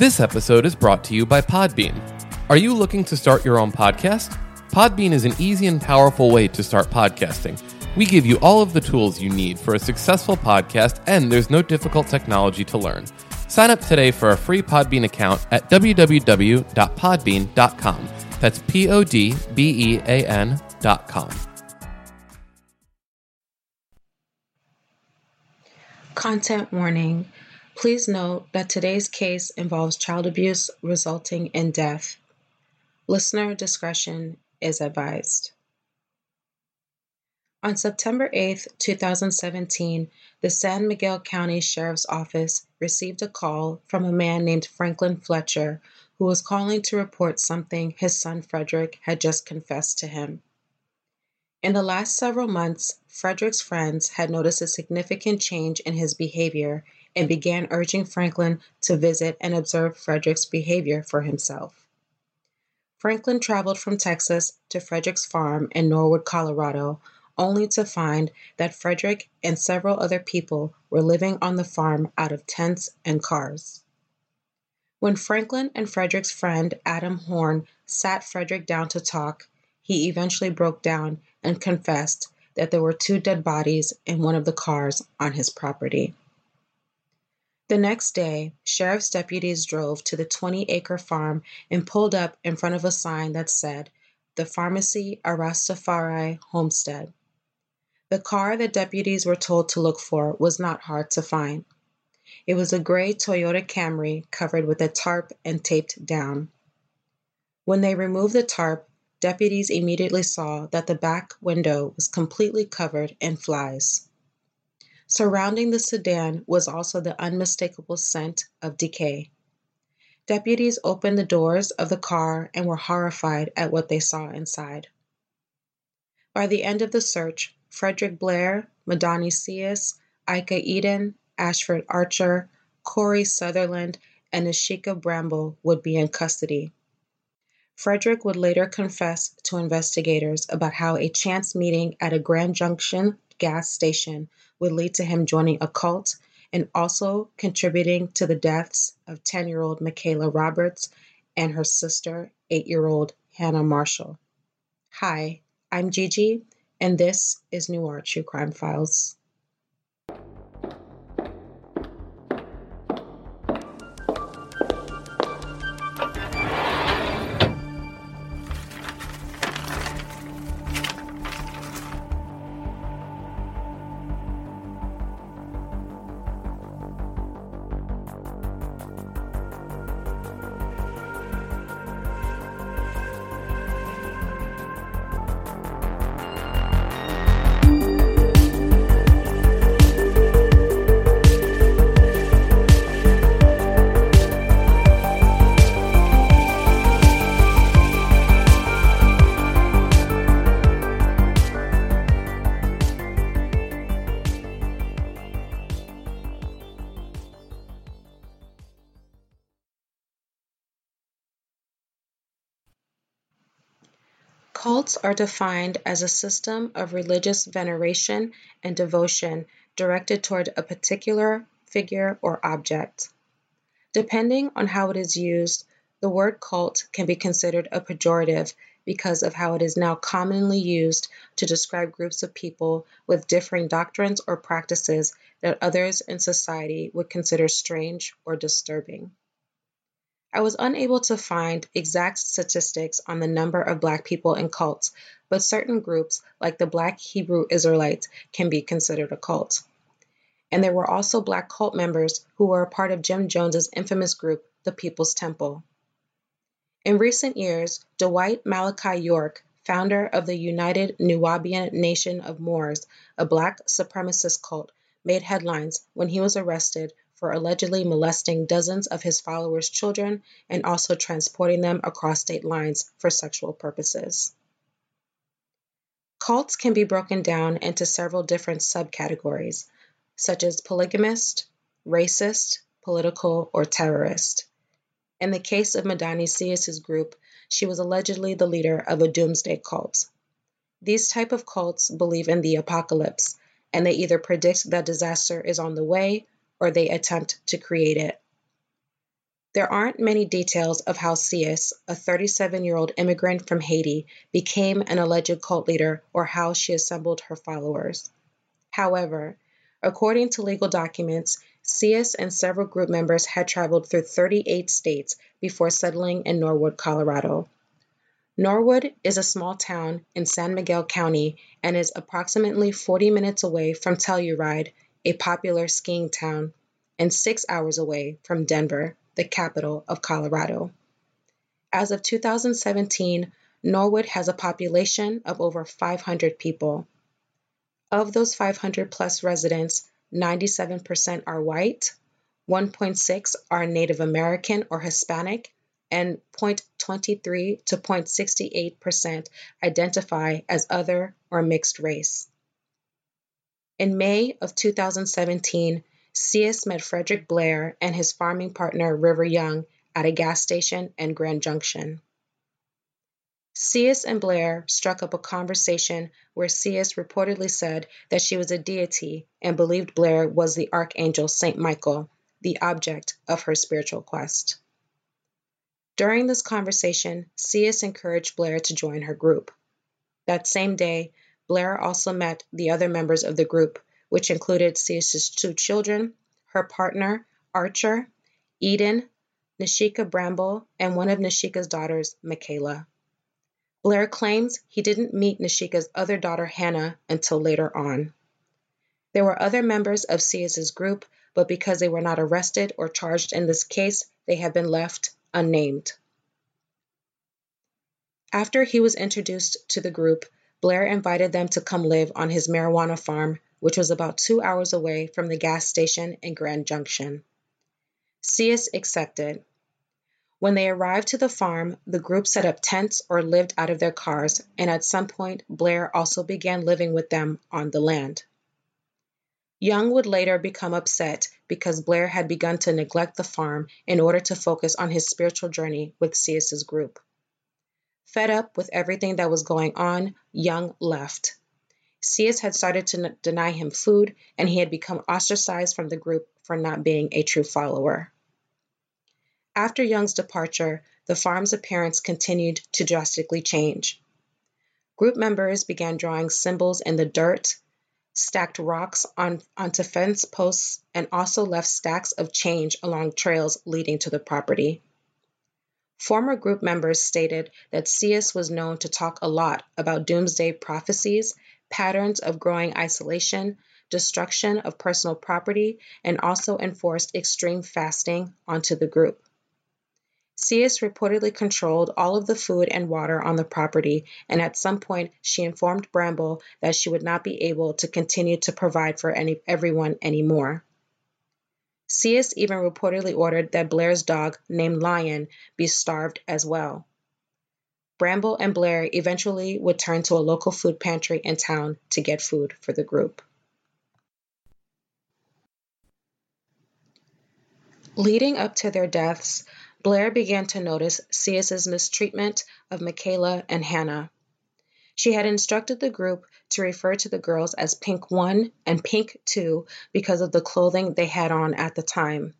This episode is brought to you by Podbean. Are you looking to start your own podcast? Podbean is an easy and powerful way to start podcasting. We give you all of the tools you need for a successful podcast, and there's no difficult technology to learn. Sign up today for a free Podbean account at www.podbean.com. That's P O D B E A N.com. Content warning. Please note that today's case involves child abuse resulting in death. Listener discretion is advised. On September 8, 2017, the San Miguel County Sheriff's Office received a call from a man named Franklin Fletcher who was calling to report something his son Frederick had just confessed to him. In the last several months, Frederick's friends had noticed a significant change in his behavior and began urging Franklin to visit and observe Frederick's behavior for himself. Franklin traveled from Texas to Frederick's farm in Norwood, Colorado, only to find that Frederick and several other people were living on the farm out of tents and cars. When Franklin and Frederick's friend Adam Horn sat Frederick down to talk, he eventually broke down and confessed that there were two dead bodies in one of the cars on his property. The next day, sheriff's deputies drove to the 20 acre farm and pulled up in front of a sign that said, The Pharmacy Arastafari Homestead. The car that deputies were told to look for was not hard to find. It was a gray Toyota Camry covered with a tarp and taped down. When they removed the tarp, deputies immediately saw that the back window was completely covered in flies. Surrounding the sedan was also the unmistakable scent of decay. Deputies opened the doors of the car and were horrified at what they saw inside. By the end of the search, Frederick Blair, Madani Ceus, Ika Eden, Ashford Archer, Corey Sutherland, and Ashika Bramble would be in custody. Frederick would later confess to investigators about how a chance meeting at a Grand Junction gas station would lead to him joining a cult and also contributing to the deaths of 10 year old Michaela Roberts and her sister, 8 year old Hannah Marshall. Hi, I'm Gigi, and this is Noir True Crime Files. Cults are defined as a system of religious veneration and devotion directed toward a particular figure or object. Depending on how it is used, the word cult can be considered a pejorative because of how it is now commonly used to describe groups of people with differing doctrines or practices that others in society would consider strange or disturbing. I was unable to find exact statistics on the number of Black people in cults, but certain groups, like the Black Hebrew Israelites, can be considered a cult. And there were also Black cult members who were a part of Jim Jones's infamous group, the People's Temple. In recent years, Dwight Malachi York, founder of the United Nuwaubian Nation of Moors, a Black supremacist cult, made headlines when he was arrested for allegedly molesting dozens of his followers' children and also transporting them across state lines for sexual purposes. Cults can be broken down into several different subcategories, such as polygamist, racist, political, or terrorist. In the case of Madani Ceus's group, she was allegedly the leader of a doomsday cult. These type of cults believe in the apocalypse, and they either predict that disaster is on the way or they attempt to create it. There aren't many details of how Ceus, a 37 year old immigrant from Haiti, became an alleged cult leader or how she assembled her followers. However, according to legal documents, Ceus and several group members had traveled through 38 states before settling in Norwood, Colorado. Norwood is a small town in San Miguel County and is approximately 40 minutes away from Telluride, a popular skiing town, and six hours away from Denver, the capital of Colorado. As of 2017, Norwood has a population of over 500 people. Of those 500 plus residents, 97% are white, 1.6 are Native American or Hispanic, and 0.23 to 0.68% identify as other or mixed race. In May of 2017, Ceus met Frederick Blair and his farming partner River Young at a gas station in Grand Junction. Ceus and Blair struck up a conversation where Ceus reportedly said that she was a deity and believed Blair was the archangel Saint Michael, the object of her spiritual quest. During this conversation, Ceus encouraged Blair to join her group. That same day, Blair also met the other members of the group, which included Ceus's two children, her partner, Archer, Eden, Nashika Bramble, and one of Nashika's daughters, Michaela. Blair claims he didn't meet Nashika's other daughter Hannah until later on. There were other members of Ceus's group, but because they were not arrested or charged in this case, they have been left unnamed. After he was introduced to the group, Blair invited them to come live on his marijuana farm, which was about two hours away from the gas station in Grand Junction. Ceus accepted, when they arrived to the farm, the group set up tents or lived out of their cars, and at some point, Blair also began living with them on the land. Young would later become upset because Blair had begun to neglect the farm in order to focus on his spiritual journey with Ceus's group. Fed up with everything that was going on, Young left. Ceus had started to n- deny him food, and he had become ostracized from the group for not being a true follower. After Young's departure, the farm's appearance continued to drastically change. Group members began drawing symbols in the dirt, stacked rocks on, onto fence posts, and also left stacks of change along trails leading to the property. Former group members stated that Ceus was known to talk a lot about doomsday prophecies, patterns of growing isolation, destruction of personal property, and also enforced extreme fasting onto the group. Ceus reportedly controlled all of the food and water on the property, and at some point she informed Bramble that she would not be able to continue to provide for any, everyone anymore. Ceus even reportedly ordered that Blair's dog, named Lion, be starved as well. Bramble and Blair eventually would turn to a local food pantry in town to get food for the group. Leading up to their deaths, Blair began to notice Ceus's mistreatment of Michaela and Hannah. She had instructed the group to refer to the girls as Pink 1 and Pink 2 because of the clothing they had on at the time.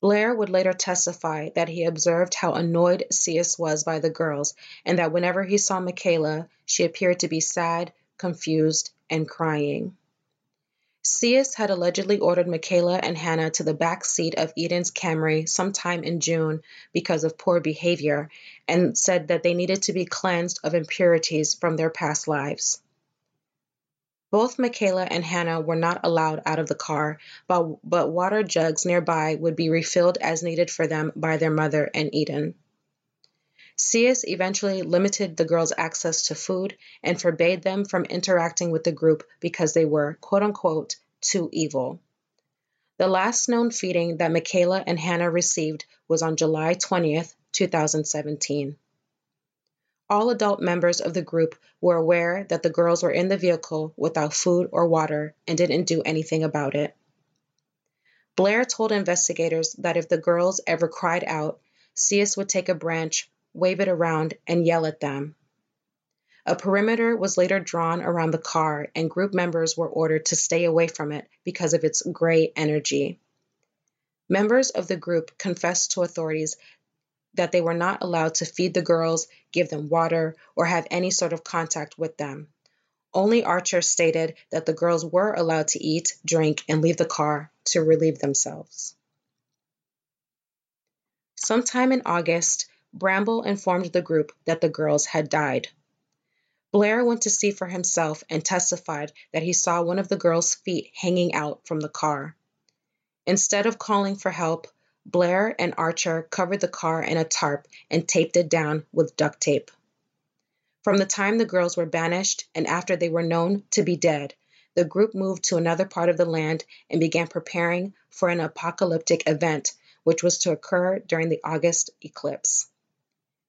Blair would later testify that he observed how annoyed Ceus was by the girls and that whenever he saw Michaela, she appeared to be sad, confused, and crying. Ceus had allegedly ordered Michaela and Hannah to the back seat of Eden's Camry sometime in June because of poor behavior and said that they needed to be cleansed of impurities from their past lives. Both Michaela and Hannah were not allowed out of the car, but, but water jugs nearby would be refilled as needed for them by their mother and Eden. Ceus eventually limited the girls' access to food and forbade them from interacting with the group because they were, quote unquote, too evil. The last known feeding that Michaela and Hannah received was on July 20th, 2017. All adult members of the group were aware that the girls were in the vehicle without food or water and didn't do anything about it. Blair told investigators that if the girls ever cried out, Ceus would take a branch wave it around, and yell at them. A perimeter was later drawn around the car, and group members were ordered to stay away from it because of its gray energy. Members of the group confessed to authorities that they were not allowed to feed the girls, give them water, or have any sort of contact with them. Only Archer stated that the girls were allowed to eat, drink, and leave the car to relieve themselves. Sometime in August, Bramble informed the group that the girls had died. Blair went to see for himself and testified that he saw one of the girl's feet hanging out from the car. Instead of calling for help, Blair and Archer covered the car in a tarp and taped it down with duct tape. From the time the girls were banished and after they were known to be dead, the group moved to another part of the land and began preparing for an apocalyptic event which was to occur during the August eclipse.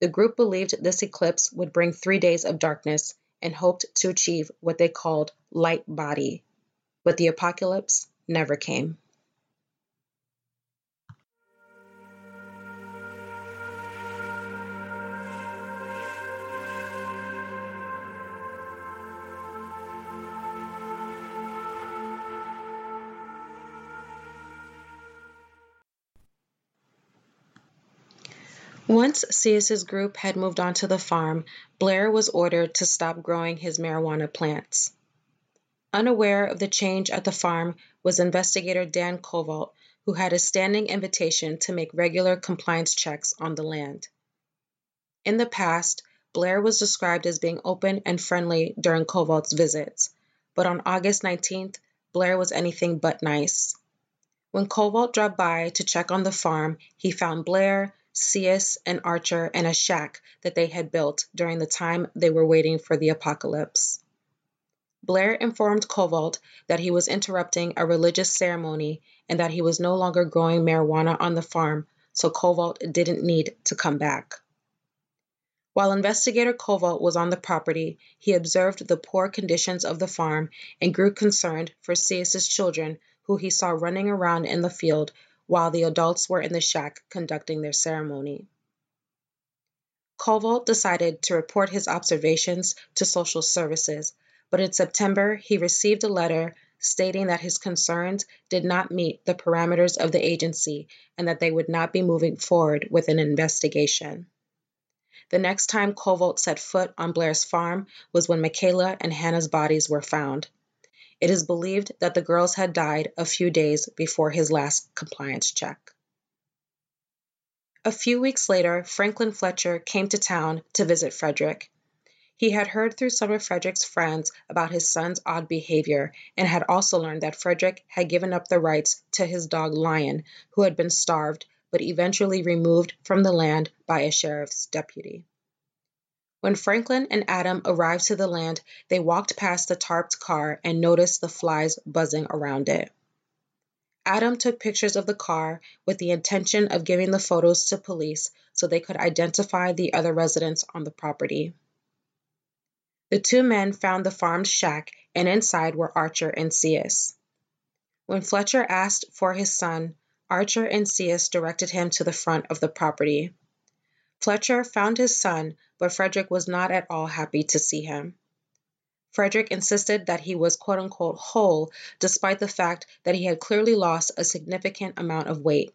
The group believed this eclipse would bring three days of darkness and hoped to achieve what they called light body, but the apocalypse never came. Once Ceus's group had moved on to the farm, Blair was ordered to stop growing his marijuana plants. Unaware of the change at the farm was investigator Dan Covalt, who had a standing invitation to make regular compliance checks on the land. In the past, Blair was described as being open and friendly during Covalt's visits, but on August 19th, Blair was anything but nice. When Covalt dropped by to check on the farm, he found Blair, Ceus, and Archer in a shack that they had built during the time they were waiting for the apocalypse. Blair informed Covalt that he was interrupting a religious ceremony and that he was no longer growing marijuana on the farm, so Covalt didn't need to come back. While investigator Covalt was on the property, he observed the poor conditions of the farm and grew concerned for Ceus's children, who he saw running around in the field while the adults were in the shack conducting their ceremony. Covalt decided to report his observations to social services, but in September he received a letter stating that his concerns did not meet the parameters of the agency and that they would not be moving forward with an investigation. The next time Covalt set foot on Blair's farm was when Michaela and Hannah's bodies were found. It is believed that the girls had died a few days before his last compliance check. A few weeks later, Franklin Fletcher came to town to visit Frederick. He had heard through some of Frederick's friends about his son's odd behavior and had also learned that Frederick had given up the rights to his dog Lion, who had been starved but eventually removed from the land by a sheriff's deputy. When Franklin and Adam arrived to the land, they walked past the tarped car and noticed the flies buzzing around it. Adam took pictures of the car with the intention of giving the photos to police so they could identify the other residents on the property. The two men found the farmed shack, and inside were Archer and Ceus. When Fletcher asked for his son, Archer and Ceus directed him to the front of the property. Fletcher found his son, but Frederick was not at all happy to see him. Frederick insisted that he was quote unquote whole, despite the fact that he had clearly lost a significant amount of weight.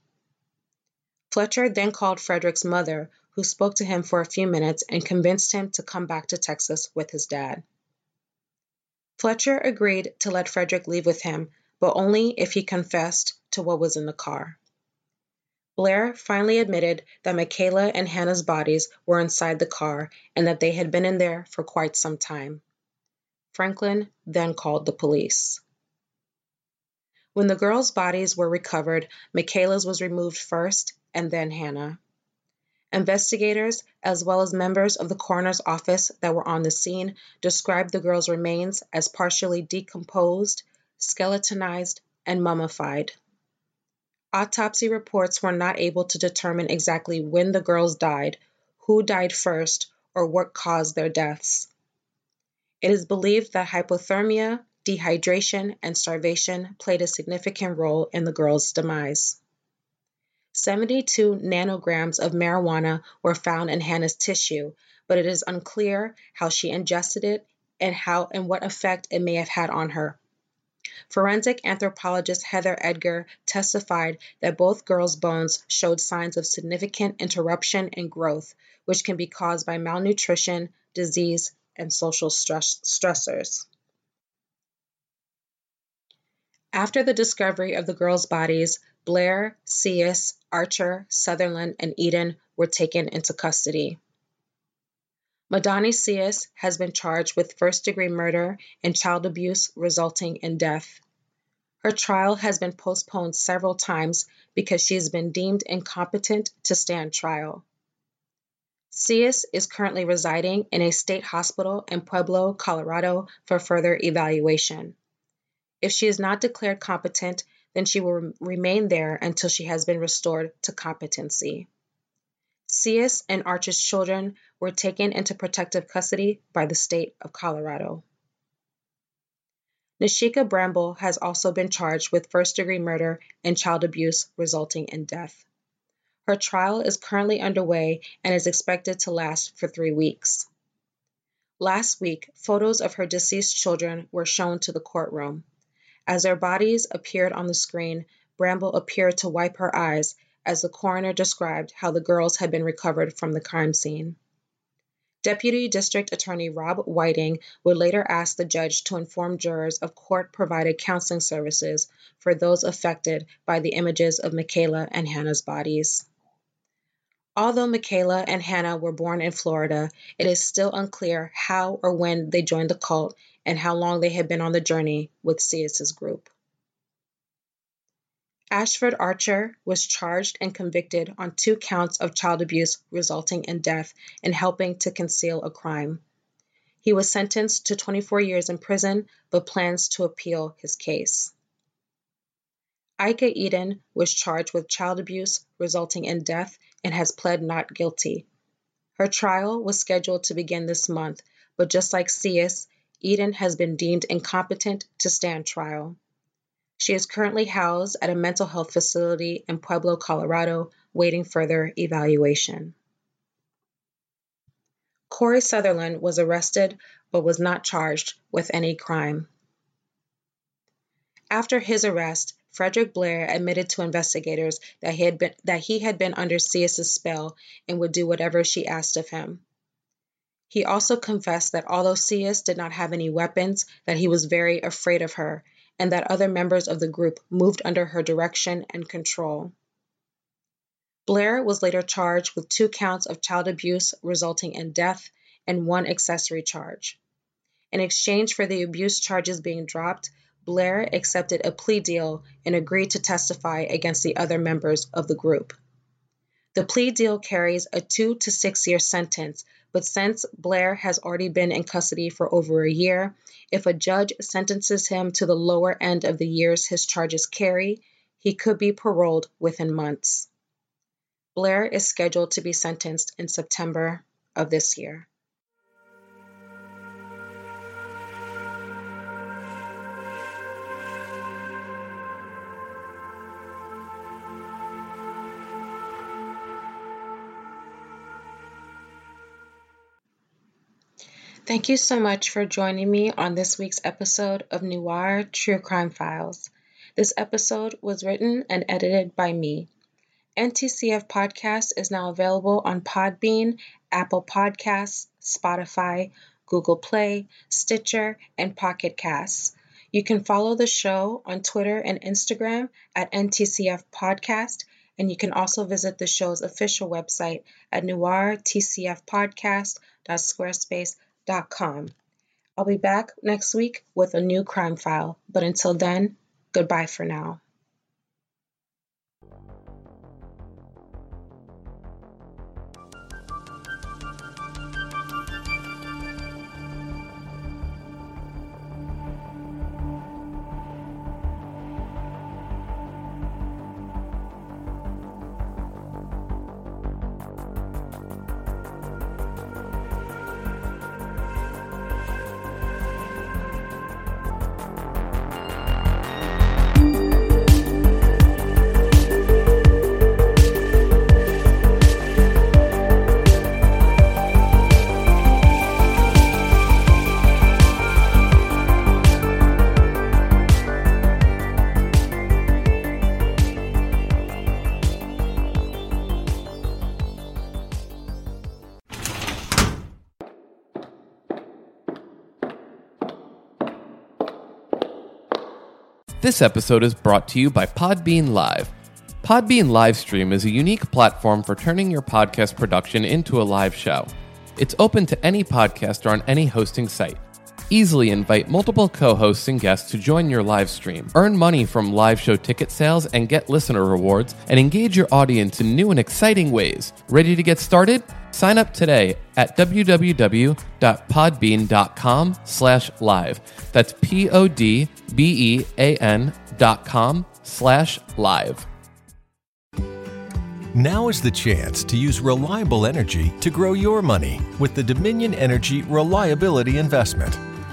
Fletcher then called Frederick's mother, who spoke to him for a few minutes and convinced him to come back to Texas with his dad. Fletcher agreed to let Frederick leave with him, but only if he confessed to what was in the car. Blair finally admitted that Michaela and Hannah's bodies were inside the car and that they had been in there for quite some time. Franklin then called the police. When the girls' bodies were recovered, Michaela's was removed first and then Hannah. Investigators, as well as members of the coroner's office that were on the scene, described the girls' remains as partially decomposed, skeletonized, and mummified. Autopsy reports were not able to determine exactly when the girls died, who died first, or what caused their deaths. It is believed that hypothermia, dehydration, and starvation played a significant role in the girls' demise. 72 nanograms of marijuana were found in Hannah's tissue, but it is unclear how she ingested it and how and what effect it may have had on her. Forensic anthropologist Heather Edgar testified that both girls' bones showed signs of significant interruption in growth, which can be caused by malnutrition, disease, and social stress stressors. After the discovery of the girls' bodies, Blair, Ceus, Archer, Sutherland, and Eden were taken into custody. Madani Ceus has been charged with first degree murder and child abuse resulting in death. Her trial has been postponed several times because she has been deemed incompetent to stand trial. Ceus is currently residing in a state hospital in Pueblo, Colorado for further evaluation. If she is not declared competent, then she will remain there until she has been restored to competency. Ceus and Archer's children were taken into protective custody by the state of Colorado. Nashika Bramble has also been charged with first degree murder and child abuse resulting in death. Her trial is currently underway and is expected to last for three weeks. Last week, photos of her deceased children were shown to the courtroom. As their bodies appeared on the screen, Bramble appeared to wipe her eyes as the coroner described how the girls had been recovered from the crime scene. Deputy District Attorney Rob Whiting would later ask the judge to inform jurors of court provided counseling services for those affected by the images of Michaela and Hannah's bodies. Although Michaela and Hannah were born in Florida, it is still unclear how or when they joined the cult and how long they had been on the journey with Ceus's group. Ashford Archer was charged and convicted on two counts of child abuse resulting in death and helping to conceal a crime. He was sentenced to 24 years in prison but plans to appeal his case. Ika Eden was charged with child abuse resulting in death and has pled not guilty. Her trial was scheduled to begin this month, but just like Ceus, Eden has been deemed incompetent to stand trial. She is currently housed at a mental health facility in Pueblo, Colorado, waiting further evaluation. Corey Sutherland was arrested but was not charged with any crime. After his arrest, Frederick Blair admitted to investigators that he had been, that he had been under Ceus's spell and would do whatever she asked of him. He also confessed that although Ceus did not have any weapons, that he was very afraid of her, and that other members of the group moved under her direction and control. Blair was later charged with two counts of child abuse resulting in death and one accessory charge. In exchange for the abuse charges being dropped, Blair accepted a plea deal and agreed to testify against the other members of the group. The plea deal carries a two to six year sentence, but since Blair has already been in custody for over a year, if a judge sentences him to the lower end of the years his charges carry, he could be paroled within months. Blair is scheduled to be sentenced in September of this year. Thank you so much for joining me on this week's episode of Noir True Crime Files. This episode was written and edited by me. NTCF Podcast is now available on Podbean, Apple Podcasts, Spotify, Google Play, Stitcher, and Pocket Casts. You can follow the show on Twitter and Instagram at NTCF Podcast, and you can also visit the show's official website at noirtcfpodcast.squarespace.com I'll be back next week with a new crime file, but until then, goodbye for now. This episode is brought to you by Podbean Live. Podbean Livestream is a unique platform for turning your podcast production into a live show. It's open to any podcaster on any hosting site. Easily invite multiple co hosts and guests to join your live stream, earn money from live show ticket sales, and get listener rewards, and engage your audience in new and exciting ways. Ready to get started? Sign up today at www.podbean.com slash live. That's P-O-D-B-E-A-N dot com slash live. Now is the chance to use reliable energy to grow your money with the Dominion Energy Reliability Investment.